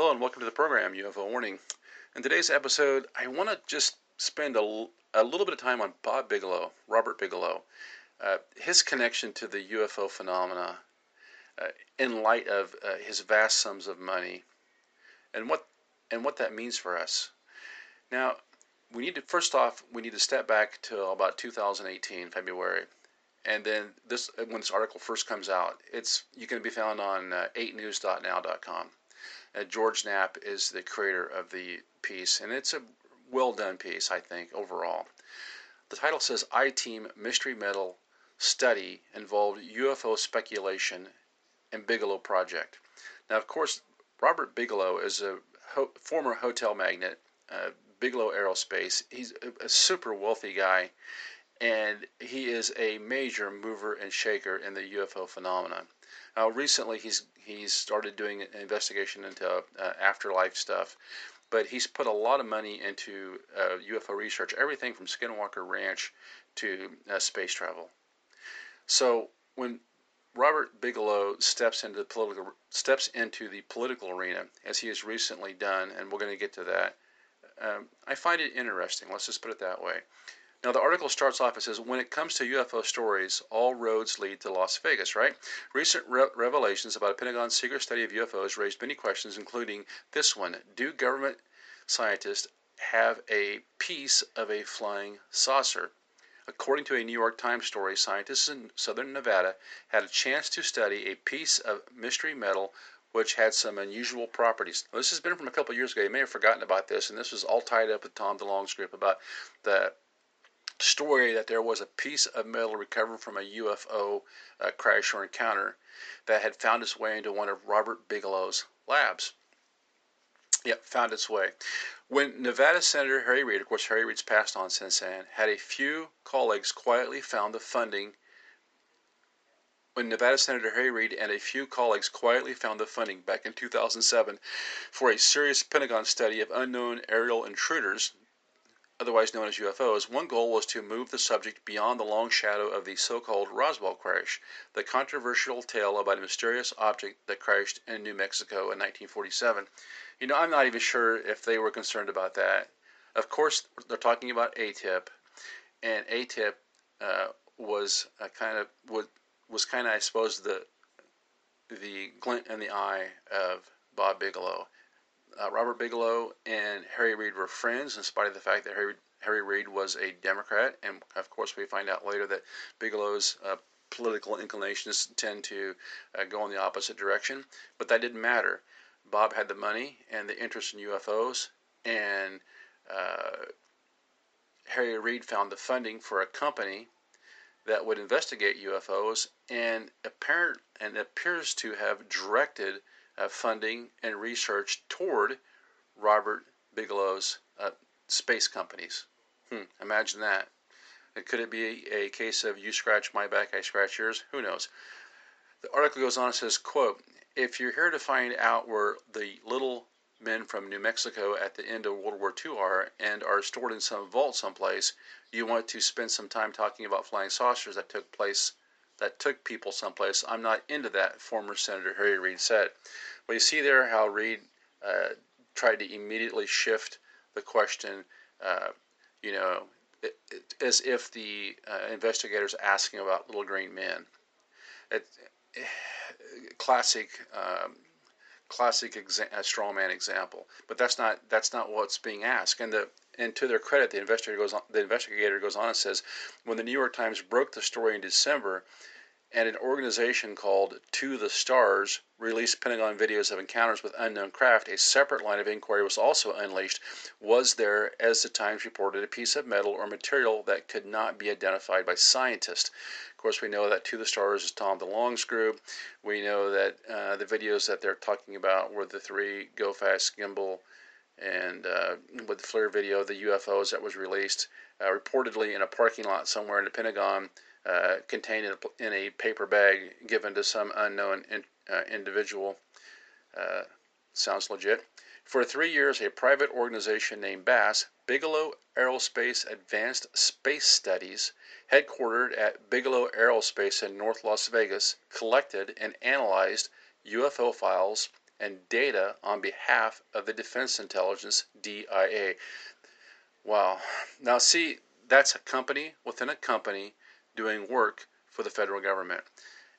Hello and welcome to the program UFO Warning. In today's episode, I want to just spend a, a little bit of time on Bob Bigelow, Robert Bigelow, uh, his connection to the UFO phenomena uh, in light of uh, his vast sums of money, and what and what that means for us. Now, we need to first off we need to step back to about 2018 February, and then this when this article first comes out, it's you can be found on uh, 8news.now.com. Uh, George Knapp is the creator of the piece, and it's a well done piece, I think, overall. The title says I Team Mystery Metal Study Involved UFO Speculation and Bigelow Project. Now, of course, Robert Bigelow is a ho- former hotel magnate, uh, Bigelow Aerospace. He's a, a super wealthy guy, and he is a major mover and shaker in the UFO phenomenon. Now, recently he's he's started doing an investigation into uh, afterlife stuff, but he's put a lot of money into uh, UFO research, everything from Skinwalker Ranch to uh, space travel. So when Robert Bigelow steps into the political steps into the political arena, as he has recently done, and we're going to get to that. Um, I find it interesting. Let's just put it that way. Now, the article starts off, it says, When it comes to UFO stories, all roads lead to Las Vegas, right? Recent re- revelations about a Pentagon secret study of UFOs raised many questions, including this one Do government scientists have a piece of a flying saucer? According to a New York Times story, scientists in southern Nevada had a chance to study a piece of mystery metal which had some unusual properties. Now, this has been from a couple years ago. You may have forgotten about this, and this was all tied up with Tom DeLonge's group about the story that there was a piece of metal recovered from a UFO uh, crash or encounter that had found its way into one of Robert Bigelow's labs. Yep, found its way. When Nevada Senator Harry Reid, of course, Harry Reid's passed on since then, had a few colleagues quietly found the funding. When Nevada Senator Harry Reid and a few colleagues quietly found the funding back in 2007 for a serious Pentagon study of unknown aerial intruders, otherwise known as UFOs, one goal was to move the subject beyond the long shadow of the so called Roswell crash, the controversial tale about a mysterious object that crashed in New Mexico in 1947. You know, I'm not even sure if they were concerned about that. Of course, they're talking about ATIP, and ATIP uh, was kind of was, was kind of I suppose the the glint in the eye of Bob Bigelow. Uh, Robert Bigelow and Harry Reid were friends, in spite of the fact that Harry Harry Reid was a Democrat, and of course we find out later that Bigelow's uh, political inclinations tend to uh, go in the opposite direction. But that didn't matter. Bob had the money and the interest in UFOs, and uh, Harry Reid found the funding for a company that would investigate UFOs, and apparent and appears to have directed uh, funding and research toward Robert Bigelow's uh, space companies. Hmm, imagine that. Could it be a case of you scratch my back, I scratch yours? Who knows? The article goes on and says, quote, if you're here to find out where the little men from New Mexico at the end of World War II are and are stored in some vault someplace, you want to spend some time talking about flying saucers that took place that took people someplace. I'm not into that, former Senator Harry Reid said. But you see there how Reid uh, tried to immediately shift the question, uh, you know, it, it, as if the uh, investigators asking about little green men. It, classic um, classic exa- straw man example. But that's not that's not what's being asked. And the and to their credit, the investigator goes on, the investigator goes on and says, when the New York Times broke the story in December, and an organization called To the Stars released Pentagon videos of encounters with unknown craft, a separate line of inquiry was also unleashed. Was there, as the Times reported, a piece of metal or material that could not be identified by scientists? Of course, we know that To the Stars is Tom DeLonge's group. We know that uh, the videos that they're talking about were the three Go Fast Gimbal and uh, with the FLIR video, the UFOs that was released uh, reportedly in a parking lot somewhere in the Pentagon uh, contained in a, in a, paper bag given to some unknown in, uh, individual. Uh, sounds legit. For three years, a private organization named BAASS, Bigelow Aerospace Advanced Space Studies, headquartered at Bigelow Aerospace in North Las Vegas, collected and analyzed UFO files and data on behalf of the Defense Intelligence DIA. Wow. Now, see, that's a company within a company doing work for the federal government.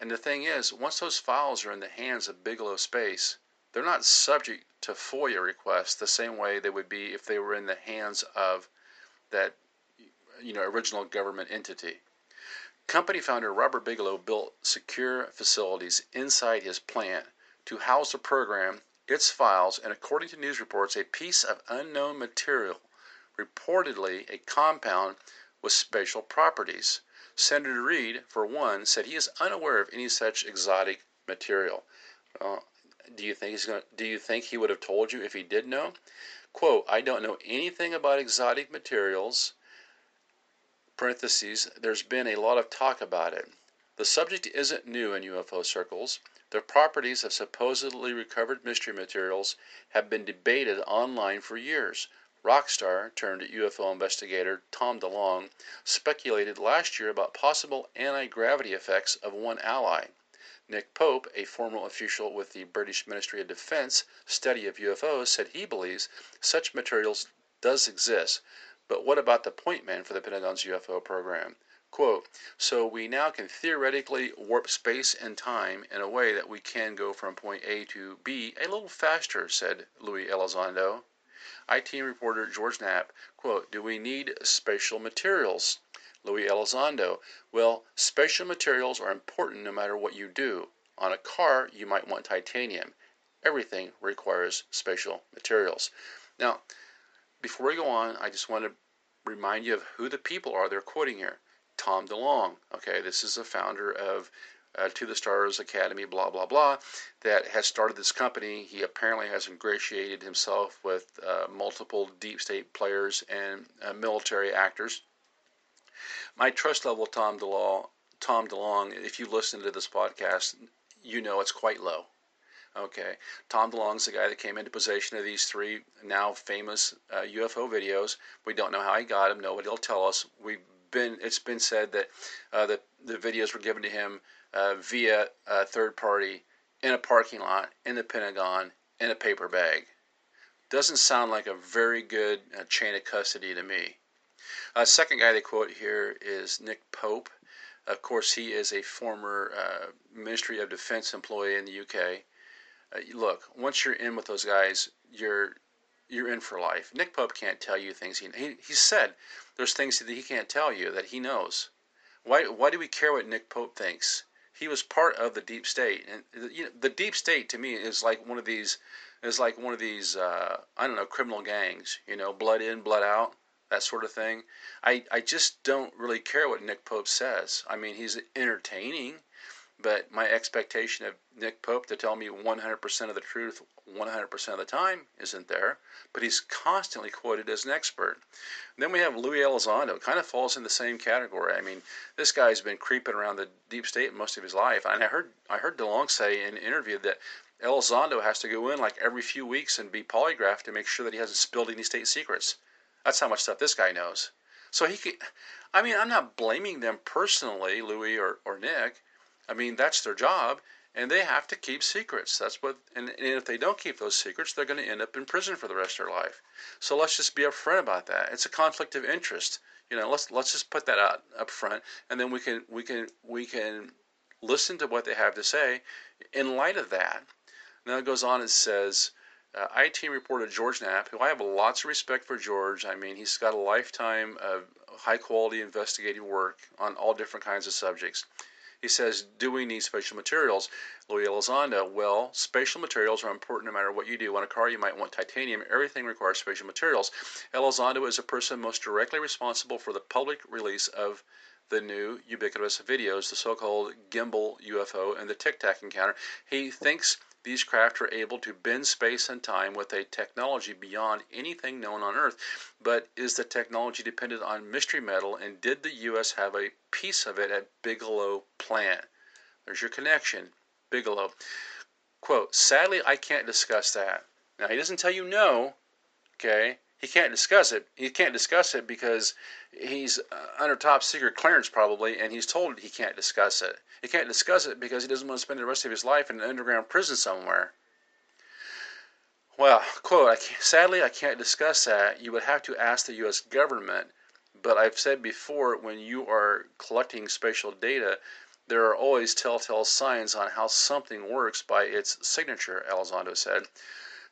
And the thing is, once those files are in the hands of Bigelow Space, they're not subject to FOIA requests the same way they would be if they were in the hands of that you know original government entity. Company founder Robert Bigelow built secure facilities inside his plant to house the program, its files, and according to news reports, a piece of unknown material, reportedly a compound with special properties. Senator Reid, for one, said he is unaware of any such exotic material. Uh, do you think he's going? Do you think he would have told you if he did know? "Quote: I don't know anything about exotic materials. Parentheses. There's been a lot of talk about it. The subject isn't new in UFO circles. The properties of supposedly recovered mystery materials have been debated online for years. Rockstar turned UFO investigator Tom DeLonge speculated last year about possible anti gravity effects of one ally. Nick Pope, a former official with the British Ministry of Defense study of UFOs, said he believes such materials does exist. But what about the point man for the Pentagon's UFO program? Quote, so we now can theoretically warp space and time in a way that we can go from point A to B a little faster, said Louis Elizondo. IT reporter George Knapp, quote, Do we need spatial materials? Louis Elizondo, well, spatial materials are important no matter what you do. On a car, you might want titanium. Everything requires spatial materials. Now, before we go on, I just want to remind you of who the people are they're quoting here. Tom DeLonge. okay, this is the founder of uh, to the Stars Academy, blah, blah, blah, that has started this company. He apparently has ingratiated himself with uh, multiple deep state players and uh, military actors. My trust level, Tom DeLonge, Tom DeLonge, if you listen to this podcast, you know it's quite low. Okay, Tom DeLonge's the guy that came into possession of these three now famous uh, UFO videos. We don't know how he got them. Nobody will tell us. We've been it's been said that uh, the the videos were given to him uh, via a third party in a parking lot in the Pentagon in a paper bag. Doesn't sound like a very good uh, chain of custody to me. Uh, second guy they quote here is Nick Pope. Of course, he is a former uh, Ministry of Defense employee in the UK. Uh, look, once you're in with those guys, you're you're in for life. Nick Pope can't tell you things. He, he, he said there's things that he can't tell you that he knows. Why, why do we care what Nick Pope thinks? He was part of the deep state, and you know, the deep state to me is like one of these is like one of these uh, I don't know criminal gangs. You know, blood in, blood out, that sort of thing. I I just don't really care what Nick Pope says. I mean, he's entertaining but my expectation of Nick Pope to tell me 100% of the truth 100% of the time isn't there, but he's constantly quoted as an expert. Then we have Louis Elizondo, kind of falls in the same category. I mean, this guy's been creeping around the deep state most of his life. And I heard I heard DeLonge say in an interview that Elizondo has to go in like every few weeks and be polygraphed to make sure that he hasn't spilled any state secrets. That's how much stuff this guy knows. So he could, I mean, I'm not blaming them personally, Louis or, or Nick. I mean, that's their job, and they have to keep secrets. That's what, and, and if they don't keep those secrets, they're going to end up in prison for the rest of their life. So let's just be upfront about that. It's a conflict of interest. You know, let's let's just put that out up front, and then we can we can we can listen to what they have to say in light of that. Now it goes on and says. Uh, IT reporter George Knapp, who I have lots of respect for George. I mean, he's got a lifetime of high quality investigative work on all different kinds of subjects. He says, Do we need spatial materials? Louis Elizondo, well, spatial materials are important no matter what you do. On a car, you might want titanium. Everything requires spatial materials. Elizondo is the person most directly responsible for the public release of the new ubiquitous videos, the so called gimbal UFO and the Tic Tac encounter. He thinks these craft are able to bend space and time with a technology beyond anything known on Earth. But is the technology dependent on mystery metal, and did the U.S. have a piece of it at Bigelow plant? There's your connection. Bigelow. Quote, sadly, I can't discuss that. Now, he doesn't tell you no, okay? He can't discuss it. He can't discuss it because he's uh, under top secret clearance probably, and he's told he can't discuss it. He can't discuss it because he doesn't want to spend the rest of his life in an underground prison somewhere. Well, quote, I sadly, I can't discuss that. You would have to ask the U.S. government. But I've said before, when you are collecting spatial data, there are always telltale signs on how something works by its signature, Elizondo said.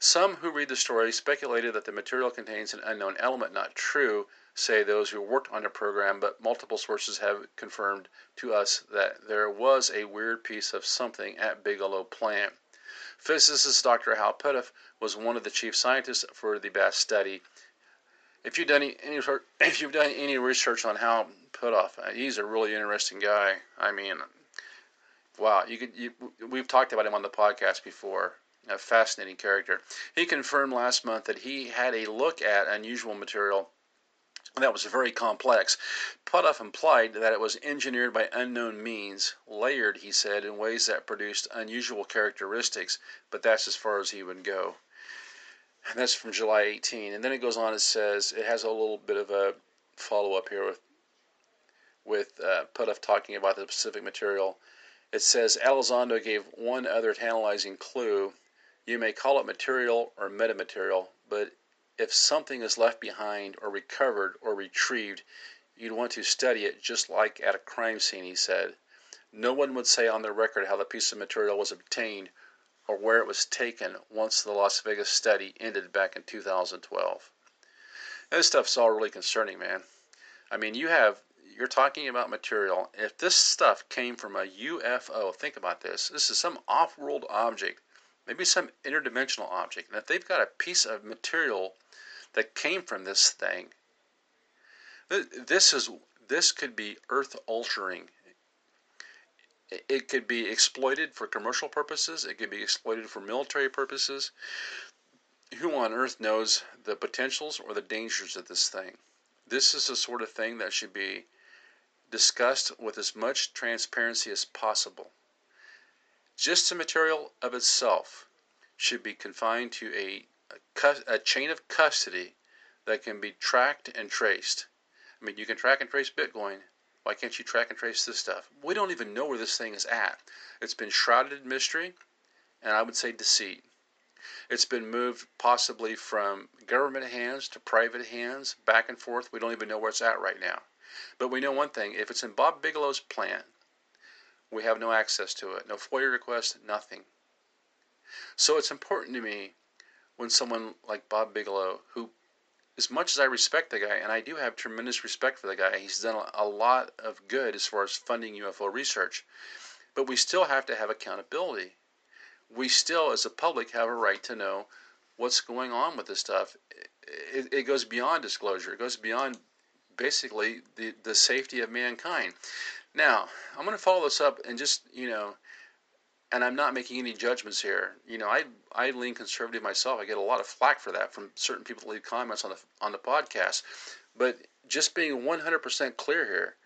Some who read the story speculated that the material contains an unknown element. Not true say those who worked on the program, but multiple sources have confirmed to us that there was a weird piece of something at Bigelow plant. Physicist Dr. Hal Puthoff was one of the chief scientists for the BAASS study. If you've done any, if you've done any research on Hal Puthoff, uh, he's a really interesting guy. I mean, wow, you could you, we've talked about him on the podcast before. A fascinating character. He confirmed last month that he had a look at unusual material that was very complex. Puthoff implied that it was engineered by unknown means, layered, he said, in ways that produced unusual characteristics, but that's as far as he would go. And that's from July 18. And then it goes on and says it has a little bit of a follow up here with with uh, Puthoff talking about the specific material. It says Elizondo gave one other tantalizing clue. You may call it material or metamaterial, but if something is left behind or recovered or retrieved, you'd want to study it just like at a crime scene, he said. No one would say on the record how the piece of material was obtained or where it was taken once the Las Vegas study ended back in 2012. This stuff's all really concerning, man. I mean, you have you're talking about material. If this stuff came from a UFO, think about this. This is some off-world object, maybe some interdimensional object. And if they've got a piece of material that came from this thing. This is this could be earth altering. It could be exploited for commercial purposes. It could be exploited for military purposes. Who on earth knows the potentials or the dangers of this thing? This is the sort of thing that should be discussed with as much transparency as possible. Just the material of itself should be confined to a a chain of custody that can be tracked and traced. I mean, you can track and trace Bitcoin. Why can't you track and trace this stuff? We don't even know where this thing is at. It's been shrouded in mystery, and I would say deceit. It's been moved possibly from government hands to private hands, back and forth. We don't even know where it's at right now. But we know one thing if it's in Bob Bigelow's plant, we have no access to it. No FOIA request, nothing. So it's important to me when someone like Bob Bigelow, who, as much as I respect the guy, and I do have tremendous respect for the guy, he's done a lot of good as far as funding UFO research, but we still have to have accountability. We still, as a public, have a right to know what's going on with this stuff. It, it goes beyond disclosure. It goes beyond basically the, the safety of mankind. Now, I'm going to follow this up and just, you know, and I'm not making any judgments here. You know, I I lean conservative myself. I get a lot of flack for that from certain people that leave comments on the on the podcast. But just being 100% clear here,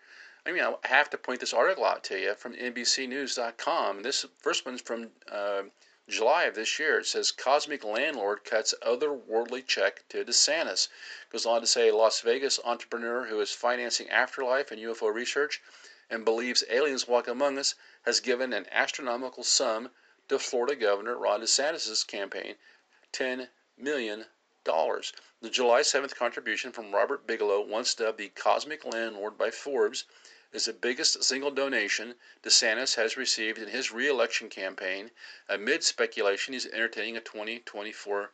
I mean, I have to point this article out to you from NBCNews.com. This first one's from uh, July of this year. It says Cosmic Landlord cuts otherworldly check to DeSantis. Goes on to say Las Vegas entrepreneur who is financing afterlife and UFO research and believes aliens walk among us has given an astronomical sum to Florida Governor Ron DeSantis' campaign $10 million. The July 7th contribution from Robert Bigelow, once dubbed the Cosmic Landlord by Forbes, is the biggest single donation DeSantis has received in his re election campaign amid speculation he's entertaining a 2024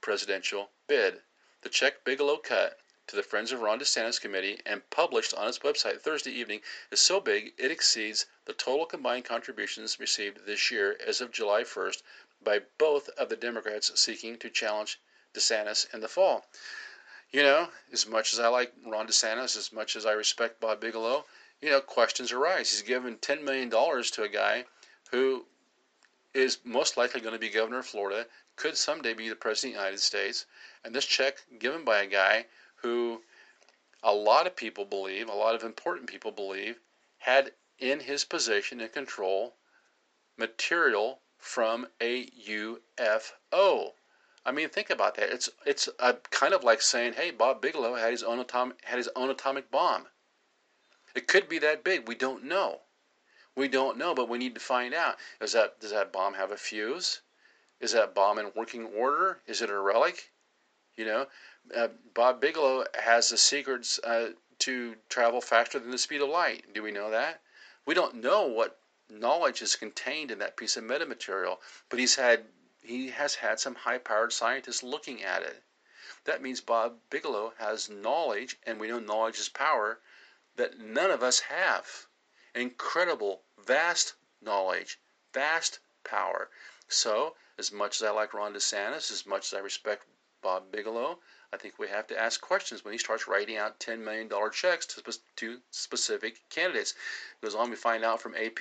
presidential bid. The check Bigelow cut to the Friends of Ron DeSantis committee and published on its website Thursday evening is so big it exceeds the total combined contributions received this year as of July 1st by both of the Democrats seeking to challenge DeSantis in the fall. You know, as much as I like Ron DeSantis, as much as I respect Bob Bigelow, you know, questions arise. He's given $10 million to a guy who is most likely going to be governor of Florida, could someday be the president of the United States, and this check given by a guy who a lot of people believe, a lot of important people believe, had in his possession and control material from a UFO. I mean, think about that. It's it's a, kind of like saying, "Hey, Bob Bigelow had his own atomic had his own atomic bomb." It could be that big. We don't know. We don't know, but we need to find out. Does that does that bomb have a fuse? Is that bomb in working order? Is it a relic? You know, uh, Bob Bigelow has the secrets uh, to travel faster than the speed of light. Do we know that? We don't know what knowledge is contained in that piece of metamaterial, but he's had he has had some high-powered scientists looking at it. That means Bob Bigelow has knowledge, and we know knowledge is power that none of us have. Incredible, vast knowledge, vast power. So, as much as I like Ron DeSantis, as much as I respect Bob Bigelow, I think we have to ask questions when he starts writing out $10 million checks to, to specific candidates. Goes on, we find out from AP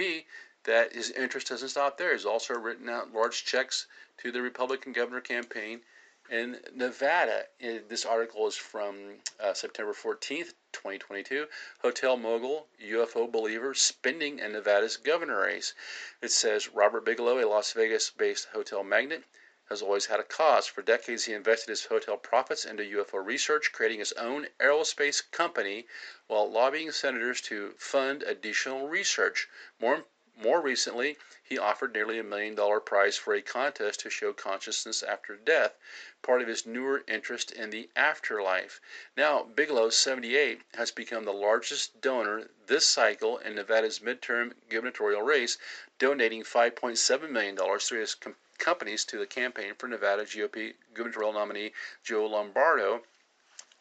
that his interest doesn't stop there. He's also written out large checks to the Republican governor campaign in Nevada. This article is from uh, September 14th, 2022. Hotel mogul, UFO believer, spending in Nevada's governor race. It says Robert Bigelow, a Las Vegas based hotel magnate, has always had a cause. For decades, he invested his hotel profits into UFO research, creating his own aerospace company while lobbying senators to fund additional research. More more recently, he offered nearly a million dollar prize for a contest to show consciousness after death, part of his newer interest in the afterlife. Now, Bigelow, 78, has become the largest donor this cycle in Nevada's midterm gubernatorial race, donating $5.7 million through his companies to the campaign for Nevada GOP gubernatorial nominee Joe Lombardo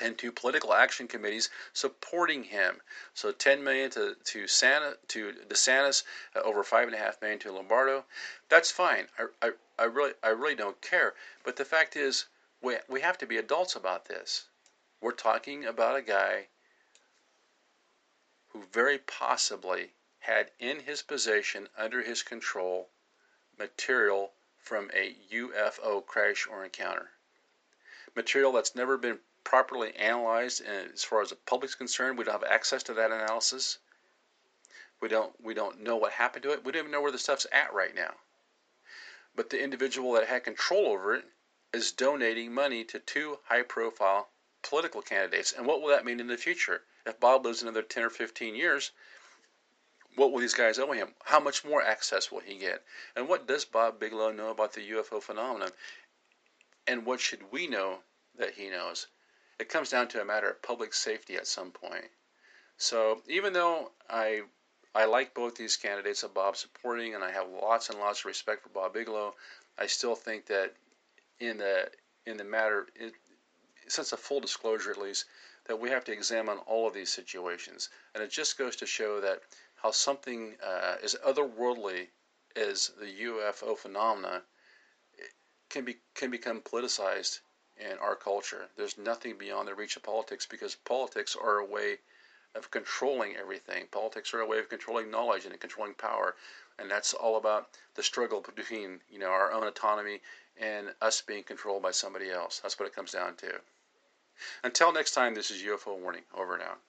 and two political action committees supporting him. So 10 million to to Santa to DeSantis, uh, over five and a half million to Lombardo. That's fine. I, I, I really I really don't care. But the fact is, we we have to be adults about this. We're talking about a guy who very possibly had in his possession, under his control, material from a UFO crash or encounter. Material that's never been properly analyzed and as far as the public's concerned we don't have access to that analysis. We don't we don't know what happened to it. We don't even know where the stuff's at right now. But the individual that had control over it is donating money to two high profile political candidates. And what will that mean in the future? If bob lives another 10 or 15 years what will these guys owe him? How much more access will he get? And what does bob bigelow know about the ufo phenomenon? And what should we know that he knows? It comes down to a matter of public safety at some point. So even though I I like both these candidates that Bob's supporting, and I have lots and lots of respect for Bob Bigelow, I still think that in the in the matter, it, since a full disclosure at least, that we have to examine all of these situations, and it just goes to show that how something uh, as otherworldly as the UFO phenomena can be can become politicized in our culture. There's nothing beyond the reach of politics because politics are a way of controlling everything. Politics are a way of controlling knowledge and controlling power, and that's all about the struggle between you know our own autonomy and us being controlled by somebody else. That's what it comes down to. Until next time, this is UFO Warning. Over and out.